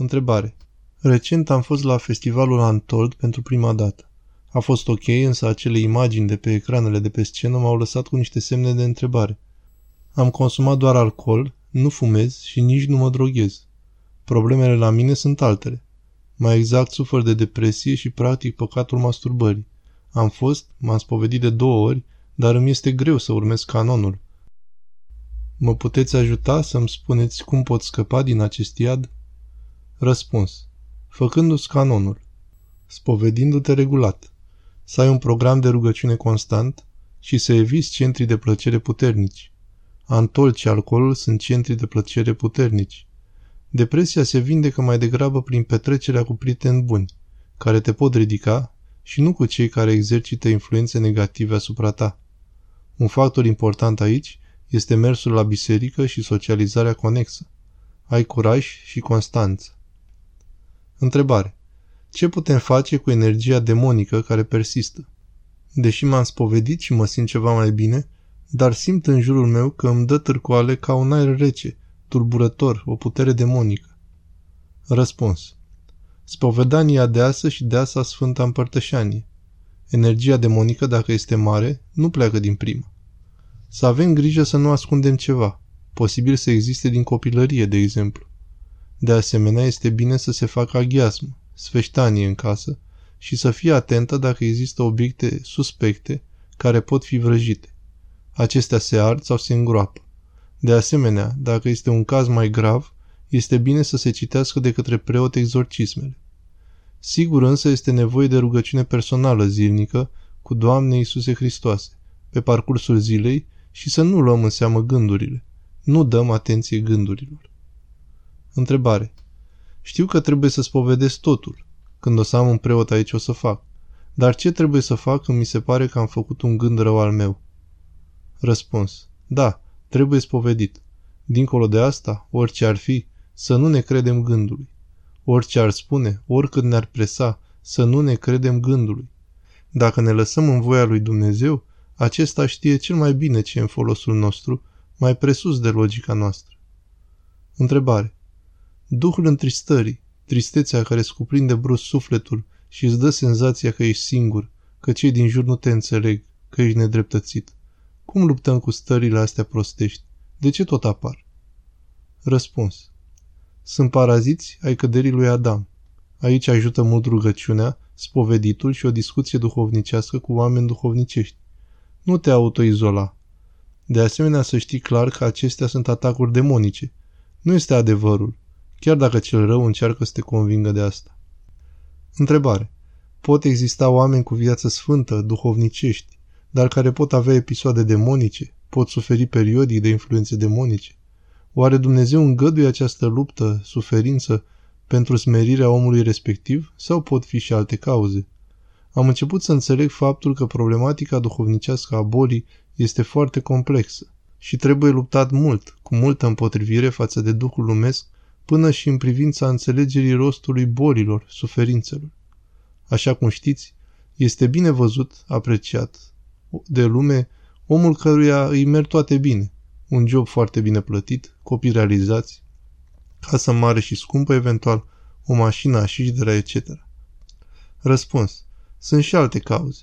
Întrebare. Recent am fost la festivalul Untold pentru prima dată. A fost ok, însă acele imagini de pe ecranele de pe scenă m-au lăsat cu niște semne de întrebare. Am consumat doar alcool, nu fumez și nici nu mă droghez. Problemele la mine sunt altele. Mai exact, sufăr de depresie și practic păcatul masturbării. Am fost, m-am spovedit de două ori, dar îmi este greu să urmez canonul. Mă puteți ajuta să-mi spuneți cum pot scăpa din acest iad? Răspuns. Făcându-ți canonul. Spovedindu-te regulat. Să ai un program de rugăciune constant și să eviți centrii de plăcere puternici. Antol și alcoolul sunt centri de plăcere puternici. Depresia se vindecă mai degrabă prin petrecerea cu prieteni buni, care te pot ridica și nu cu cei care exercită influențe negative asupra ta. Un factor important aici este mersul la biserică și socializarea conexă. Ai curaj și constanță. Întrebare. Ce putem face cu energia demonică care persistă? Deși m-am spovedit și mă simt ceva mai bine, dar simt în jurul meu că îmi dă târcoale ca un aer rece, tulburător, o putere demonică. Răspuns. Spovedania deasă și deasa Sfânta Împărtășanie. Energia demonică, dacă este mare, nu pleacă din prima. Să avem grijă să nu ascundem ceva. Posibil să existe din copilărie, de exemplu. De asemenea, este bine să se facă aghiasmă, sfeștanie în casă și să fie atentă dacă există obiecte suspecte care pot fi vrăjite. Acestea se ard sau se îngroapă. De asemenea, dacă este un caz mai grav, este bine să se citească de către preot exorcismele. Sigur însă este nevoie de rugăciune personală zilnică cu Doamne Iisuse Hristoase, pe parcursul zilei și să nu luăm în seamă gândurile. Nu dăm atenție gândurilor. Întrebare. Știu că trebuie să spovedesc totul. Când o să am un preot aici o să fac. Dar ce trebuie să fac când mi se pare că am făcut un gând rău al meu? Răspuns. Da, trebuie spovedit. Dincolo de asta, orice ar fi, să nu ne credem gândului. Orice ar spune, oricât ne-ar presa, să nu ne credem gândului. Dacă ne lăsăm în voia lui Dumnezeu, acesta știe cel mai bine ce e în folosul nostru, mai presus de logica noastră. Întrebare. Duhul întristării, tristețea care scuprinde brusc sufletul și îți dă senzația că ești singur, că cei din jur nu te înțeleg, că ești nedreptățit. Cum luptăm cu stările astea prostești? De ce tot apar? Răspuns. Sunt paraziți ai căderii lui Adam. Aici ajută mult rugăciunea, spoveditul și o discuție duhovnicească cu oameni duhovnicești. Nu te autoizola. De asemenea, să știi clar că acestea sunt atacuri demonice. Nu este adevărul, chiar dacă cel rău încearcă să te convingă de asta. Întrebare. Pot exista oameni cu viață sfântă, duhovnicești, dar care pot avea episoade demonice, pot suferi periodic de influențe demonice? Oare Dumnezeu îngăduie această luptă, suferință, pentru smerirea omului respectiv sau pot fi și alte cauze? Am început să înțeleg faptul că problematica duhovnicească a bolii este foarte complexă și trebuie luptat mult, cu multă împotrivire față de Duhul lumesc, până și în privința înțelegerii rostului bolilor, suferințelor. Așa cum știți, este bine văzut, apreciat de lume omul căruia îi merg toate bine, un job foarte bine plătit, copii realizați, casă mare și scumpă eventual, o mașină așișdera, etc. Răspuns. Sunt și alte cauze.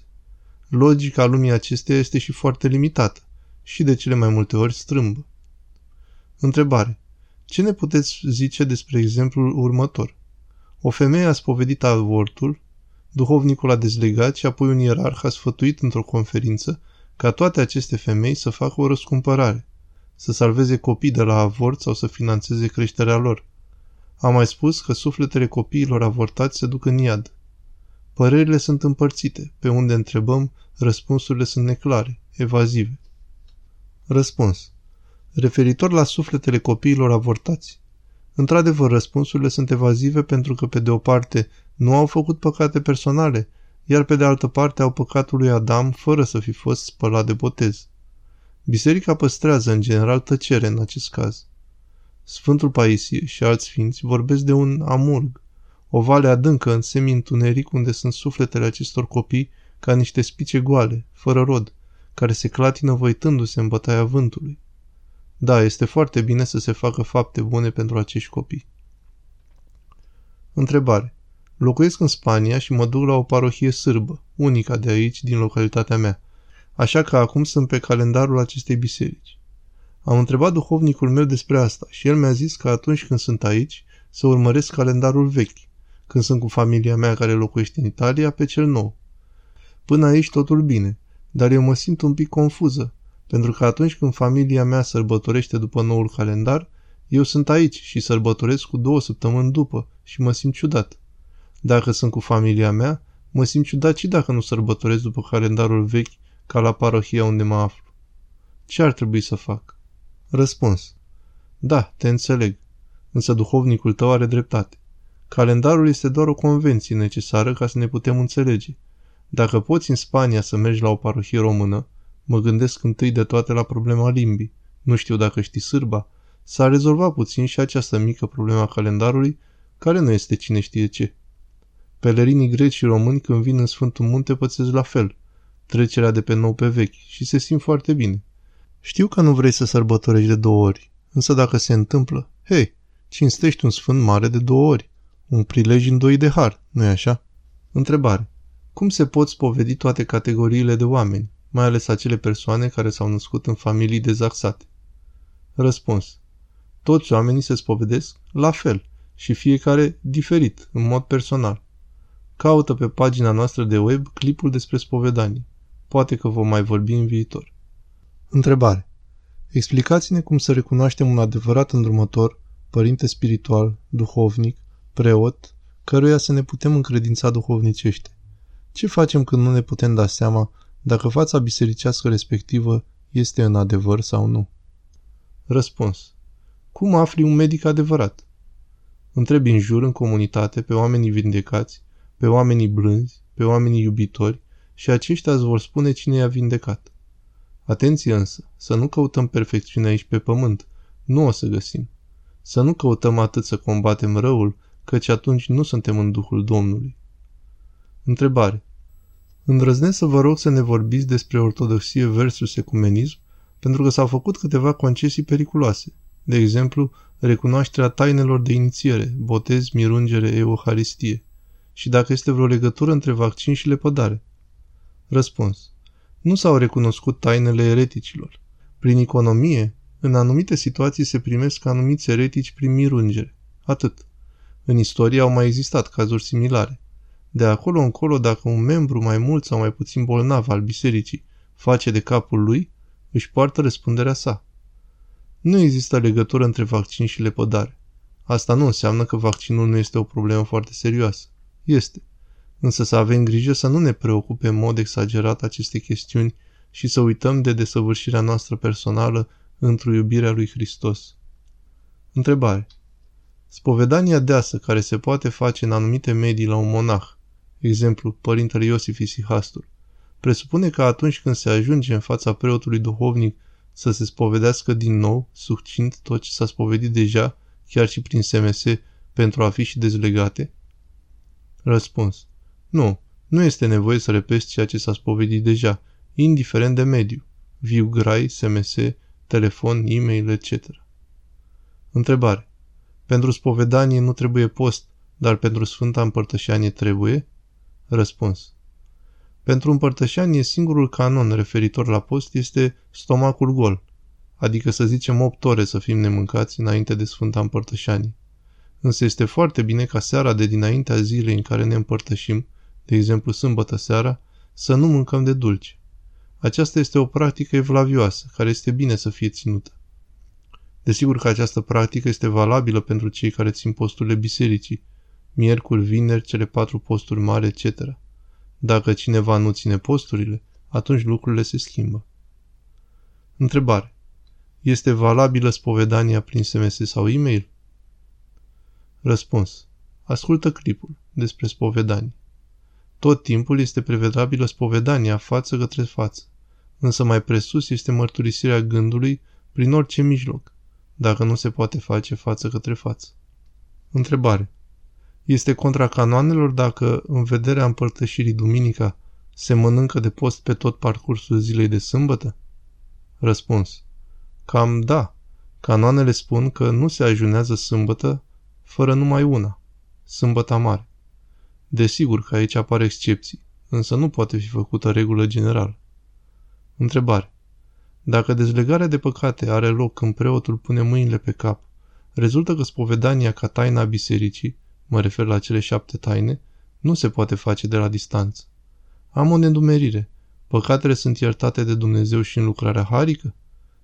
Logica lumii acesteia este și foarte limitată și de cele mai multe ori strâmbă. Întrebare. Ce ne puteți zice despre exemplul următor? O femeie a spovedit avortul, duhovnicul a dezlegat și apoi un ierarh a sfătuit într-o conferință ca toate aceste femei să facă o răscumpărare, să salveze copii de la avort sau să financeze creșterea lor. Am mai spus că sufletele copiilor avortați se duc în iad. Părerile sunt împărțite, pe unde întrebăm, răspunsurile sunt neclare, evazive. Răspuns. Referitor la sufletele copiilor avortați. Într-adevăr, răspunsurile sunt evazive pentru că, pe de o parte, nu au făcut păcate personale, iar pe de altă parte au păcatul lui Adam fără să fi fost spălat de botez. Biserica păstrează în general tăcere în acest caz. Sfântul Paisie și alți sfinți vorbesc de un amurg, o vale adâncă în semi-întuneric unde sunt sufletele acestor copii ca niște spice goale, fără rod, care se clatină văitându-se în bătaia vântului. Da, este foarte bine să se facă fapte bune pentru acești copii. Întrebare. Locuiesc în Spania și mă duc la o parohie sârbă, unica de aici, din localitatea mea. Așa că acum sunt pe calendarul acestei biserici. Am întrebat duhovnicul meu despre asta și el mi-a zis că atunci când sunt aici, să urmăresc calendarul vechi, când sunt cu familia mea care locuiește în Italia, pe cel nou. Până aici totul bine, dar eu mă simt un pic confuză, pentru că atunci când familia mea sărbătorește după noul calendar, eu sunt aici și sărbătoresc cu două săptămâni după și mă simt ciudat. Dacă sunt cu familia mea, mă simt ciudat și dacă nu sărbătoresc după calendarul vechi ca la parohia unde mă aflu. Ce ar trebui să fac? Răspuns. Da, te înțeleg. Însă duhovnicul tău are dreptate. Calendarul este doar o convenție necesară ca să ne putem înțelege. Dacă poți în Spania să mergi la o parohie română, mă gândesc întâi de toate la problema limbii. Nu știu dacă știi sârba. S-a rezolvat puțin și această mică problemă a calendarului, care nu este cine știe ce. Pelerinii greci și români când vin în Sfântul Munte pățesc la fel, trecerea de pe nou pe vechi și se simt foarte bine. Știu că nu vrei să sărbătorești de două ori, însă dacă se întâmplă, hei, cinstești un sfânt mare de două ori, un prilej doi de har, nu-i așa? Întrebare. Cum se pot spovedi toate categoriile de oameni, mai ales acele persoane care s-au născut în familii dezaxate? Răspuns. Toți oamenii se spovedesc la fel și fiecare diferit, în mod personal. Caută pe pagina noastră de web clipul despre spovedanie. Poate că vom mai vorbi în viitor. Întrebare. Explicați-ne cum să recunoaștem un adevărat îndrumător, părinte spiritual, duhovnic, preot, căruia să ne putem încredința duhovnicește. Ce facem când nu ne putem da seama dacă fața bisericească respectivă este în adevăr sau nu? Răspuns. Cum afli un medic adevărat? Întrebi în jur, în comunitate, pe oamenii vindecați, pe oamenii blânzi, pe oamenii iubitori și aceștia îți vor spune cine i-a vindecat. Atenție însă, să nu căutăm perfecțiunea aici pe pământ, nu o să găsim. Să nu căutăm atât să combatem răul, căci atunci nu suntem în Duhul Domnului. Întrebare. Îndrăznesc să vă rog să ne vorbiți despre ortodoxie versus ecumenism, pentru că s-au făcut câteva concesii periculoase. De exemplu, recunoașterea tainelor de inițiere, botez, mirungere, euharistie și dacă este vreo legătură între vaccin și lepădare. Răspuns. Nu s-au recunoscut tainele ereticilor. Prin economie, în anumite situații se primesc anumiți eretici prin mirungere. Atât. În istorie au mai existat cazuri similare. De acolo încolo, dacă un membru mai mult sau mai puțin bolnav al bisericii face de capul lui, își poartă răspunderea sa. Nu există legătură între vaccin și lepădare. Asta nu înseamnă că vaccinul nu este o problemă foarte serioasă. Este. Însă să avem grijă să nu ne preocupe în mod exagerat aceste chestiuni și să uităm de desăvârșirea noastră personală într-o iubirea lui Hristos. Întrebare. Spovedania deasă care se poate face în anumite medii la un monah, exemplu, Părintele Iosif Isihastul, presupune că atunci când se ajunge în fața preotului duhovnic să se spovedească din nou, succint tot ce s-a spovedit deja, chiar și prin SMS, pentru a fi și dezlegate? Răspuns. Nu, nu este nevoie să repezi ceea ce s-a spovedit deja, indiferent de mediu. Viu grai, SMS, telefon, e-mail, etc. Întrebare. Pentru spovedanie nu trebuie post, dar pentru Sfânta Împărtășanie trebuie? Răspuns. Pentru împărtășanie, singurul canon referitor la post este stomacul gol, adică să zicem 8 ore să fim nemâncați înainte de Sfânta Împărtășanie. Însă este foarte bine ca seara de dinaintea zilei în care ne împărtășim, de exemplu sâmbătă seara, să nu mâncăm de dulce. Aceasta este o practică evlavioasă, care este bine să fie ținută. Desigur că această practică este valabilă pentru cei care țin posturile bisericii, miercuri, vineri, cele patru posturi mari, etc. Dacă cineva nu ține posturile, atunci lucrurile se schimbă. Întrebare. Este valabilă spovedania prin SMS sau e-mail? Răspuns. Ascultă clipul despre spovedanie. Tot timpul este prevedabilă spovedania față către față, însă mai presus este mărturisirea gândului prin orice mijloc, dacă nu se poate face față către față. Întrebare. Este contra canoanelor dacă, în vederea împărtășirii duminica, se mănâncă de post pe tot parcursul zilei de sâmbătă? Răspuns. Cam da. Canoanele spun că nu se ajunează sâmbătă fără numai una. Sâmbăta mare. Desigur că aici apar excepții, însă nu poate fi făcută regulă generală. Întrebare. Dacă dezlegarea de păcate are loc când preotul pune mâinile pe cap, rezultă că spovedania ca taina bisericii, mă refer la cele șapte taine, nu se poate face de la distanță. Am o nedumerire. Păcatele sunt iertate de Dumnezeu și în lucrarea harică?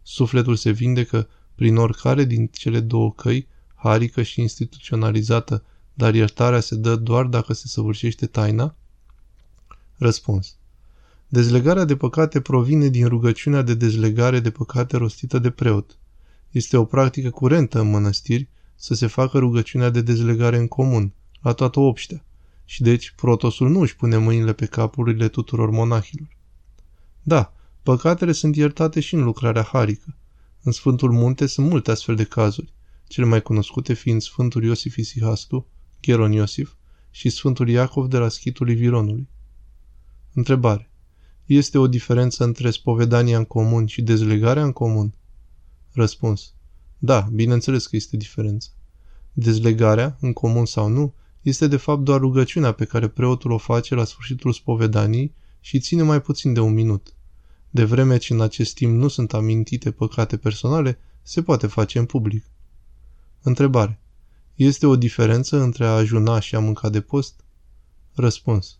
Sufletul se vindecă prin oricare din cele două căi, harică și instituționalizată, dar iertarea se dă doar dacă se săvârșește taina? Răspuns. Dezlegarea de păcate provine din rugăciunea de dezlegare de păcate rostită de preot. Este o practică curentă în mănăstiri să se facă rugăciunea de dezlegare în comun, la toată obștea. Și deci protosul nu își pune mâinile pe capurile tuturor monahilor. Da, păcatele sunt iertate și în lucrarea harică. În Sfântul Munte sunt multe astfel de cazuri, cele mai cunoscute fiind Sfântul Iosif Isihastu, Cheron Iosif și Sfântul Iacov de la schitul Vironului. Întrebare. Este o diferență între spovedania în comun și dezlegarea în comun? Răspuns. Da, bineînțeles că este diferență. Dezlegarea, în comun sau nu, este de fapt doar rugăciunea pe care preotul o face la sfârșitul spovedaniei și ține mai puțin de un minut. De vreme ce în acest timp nu sunt amintite păcate personale, se poate face în public. Întrebare. Este o diferență între a ajuna și a mânca de post? Răspuns.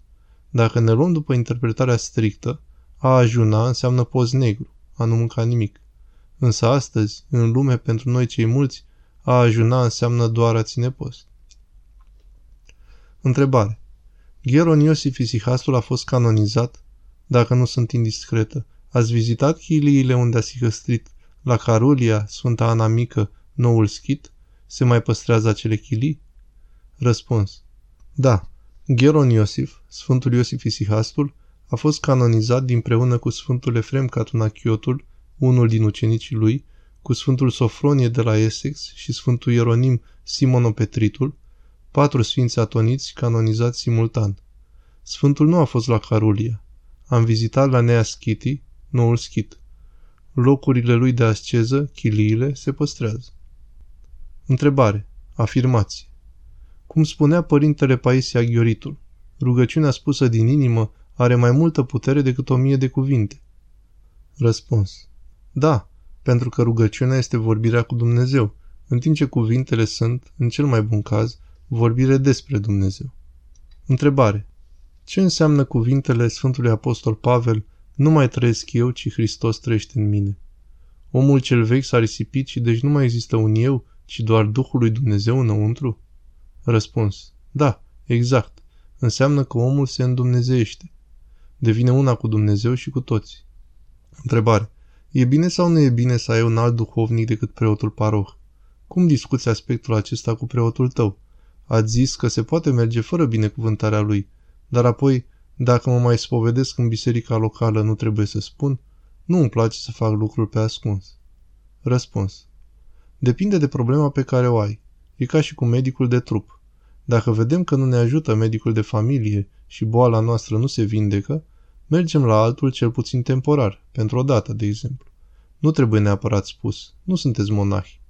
Dacă ne luăm după interpretarea strictă, a ajuna înseamnă post negru, a nu mânca nimic. Însă astăzi, în lume, pentru noi cei mulți, a ajuna înseamnă doar a ține post. Întrebare. Gheron Iosif Isihastul a fost canonizat? Dacă nu sunt indiscretă, ați vizitat chiliile unde a sihăstrit la Carulia, Sfânta Ana Mică, noul schit? Se mai păstrează acele chilii? Răspuns. Da. Gheron Iosif, Sfântul Iosif Isihastul, a fost canonizat dinpreună cu Sfântul Efrem Catunachiotul, unul din ucenicii lui, cu Sfântul Sofronie de la Essex și Sfântul Ieronim Simonopetritul, patru sfinți atoniți canonizați simultan. Sfântul nu a fost la Carulia. Am vizitat la Nea Schiti, noul schit. Locurile lui de asceză, chiliile, se păstrează. Întrebare. Afirmație. Cum spunea părintele Paisia Ghioritul, rugăciunea spusă din inimă are mai multă putere decât o mie de cuvinte. Răspuns. Da, pentru că rugăciunea este vorbirea cu Dumnezeu, în timp ce cuvintele sunt, în cel mai bun caz, vorbire despre Dumnezeu. Întrebare. Ce înseamnă cuvintele Sfântului Apostol Pavel, nu mai trăiesc eu, ci Hristos trăiește în mine? Omul cel vechi s-a risipit și deci nu mai există un eu, ci doar Duhul lui Dumnezeu înăuntru? Răspuns. Da, exact. Înseamnă că omul se îndumnezeiește. Devine una cu Dumnezeu și cu toți. Întrebare. E bine sau nu e bine să ai un alt duhovnic decât preotul paroh? Cum discuți aspectul acesta cu preotul tău? Ați zis că se poate merge fără binecuvântarea lui, dar apoi, dacă mă mai spovedesc în biserica locală, nu trebuie să spun? Nu îmi place să fac lucruri pe ascuns. Răspuns. Depinde de problema pe care o ai. E ca și cu medicul de trup. Dacă vedem că nu ne ajută medicul de familie și boala noastră nu se vindecă, mergem la altul cel puțin temporar, pentru o dată, de exemplu. Nu trebuie neapărat spus, nu sunteți monahi.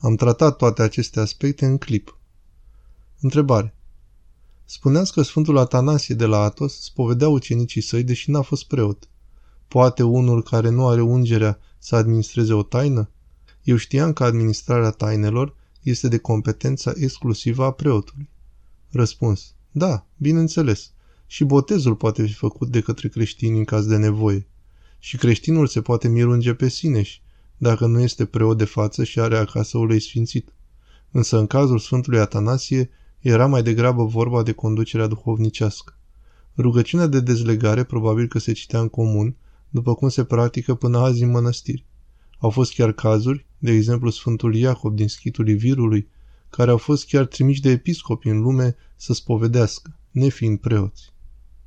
Am tratat toate aceste aspecte în clip. Întrebare. Spuneați că Sfântul Atanasie de la Atos spovedea ucenicii săi, deși n-a fost preot. Poate unul care nu are ungerea să administreze o taină? Eu știam că administrarea tainelor este de competența exclusivă a preotului. Răspuns. Da, bineînțeles. Și botezul poate fi făcut de către creștini în caz de nevoie. Și creștinul se poate mirunge pe sineși, dacă nu este preot de față și are acasă ulei sfințit. Însă în cazul Sfântului Atanasie era mai degrabă vorba de conducerea duhovnicească. Rugăciunea de dezlegare probabil că se citea în comun, după cum se practică până azi în mănăstiri. Au fost chiar cazuri, de exemplu Sfântul Iacob din schitul Virului, care au fost chiar trimiși de episcopi în lume să spovedească, nefiind preoți.